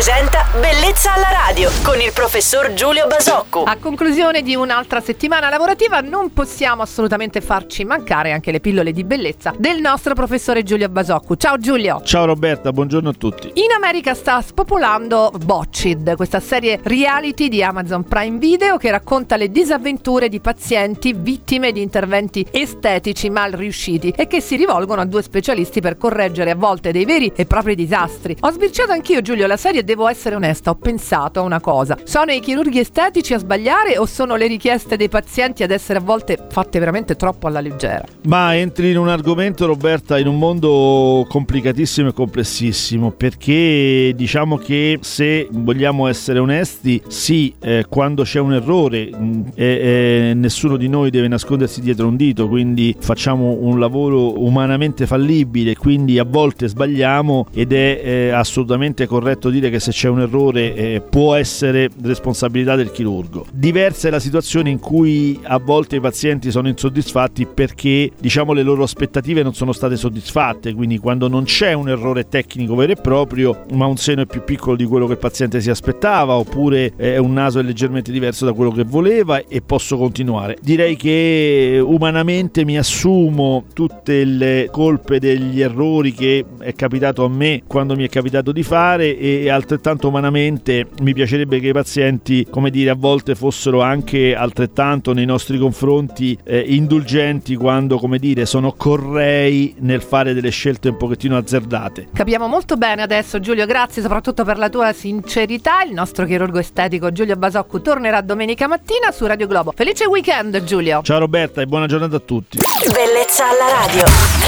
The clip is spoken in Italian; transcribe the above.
presenta Bellezza alla radio con il professor Giulio Basocco. A conclusione di un'altra settimana lavorativa non possiamo assolutamente farci mancare anche le pillole di bellezza del nostro professore Giulio Basocco. Ciao Giulio! Ciao Roberta, buongiorno a tutti. In America sta spopolando Botched, questa serie reality di Amazon Prime Video che racconta le disavventure di pazienti vittime di interventi estetici mal riusciti e che si rivolgono a due specialisti per correggere a volte dei veri e propri disastri. Ho sbirciato anch'io Giulio la serie devo essere onesta, ho pensato a una cosa. Sono i chirurghi estetici a sbagliare o sono le richieste dei pazienti ad essere a volte fatte veramente troppo alla leggera? Ma entri in un argomento, Roberta, in un mondo complicatissimo e complessissimo, perché diciamo che se vogliamo essere onesti, sì, eh, quando c'è un errore mh, eh, eh, nessuno di noi deve nascondersi dietro un dito, quindi facciamo un lavoro umanamente fallibile, quindi a volte sbagliamo ed è eh, assolutamente corretto dire che se c'è un errore eh, può essere responsabilità del chirurgo. Diversa è la situazione in cui a volte i pazienti sono insoddisfatti perché diciamo le loro aspettative non sono state soddisfatte, quindi quando non c'è un errore tecnico vero e proprio, ma un seno è più piccolo di quello che il paziente si aspettava, oppure eh, un naso è leggermente diverso da quello che voleva e posso continuare. Direi che umanamente mi assumo tutte le colpe degli errori che è capitato a me quando mi è capitato di fare e altrettanto umanamente mi piacerebbe che i pazienti, come dire, a volte fossero anche altrettanto nei nostri confronti eh, indulgenti quando, come dire, sono correi nel fare delle scelte un pochettino azzardate. Capiamo molto bene adesso Giulio, grazie soprattutto per la tua sincerità. Il nostro chirurgo estetico Giulio Basocco tornerà domenica mattina su Radio Globo. Felice weekend Giulio! Ciao Roberta e buona giornata a tutti. Bellezza alla radio.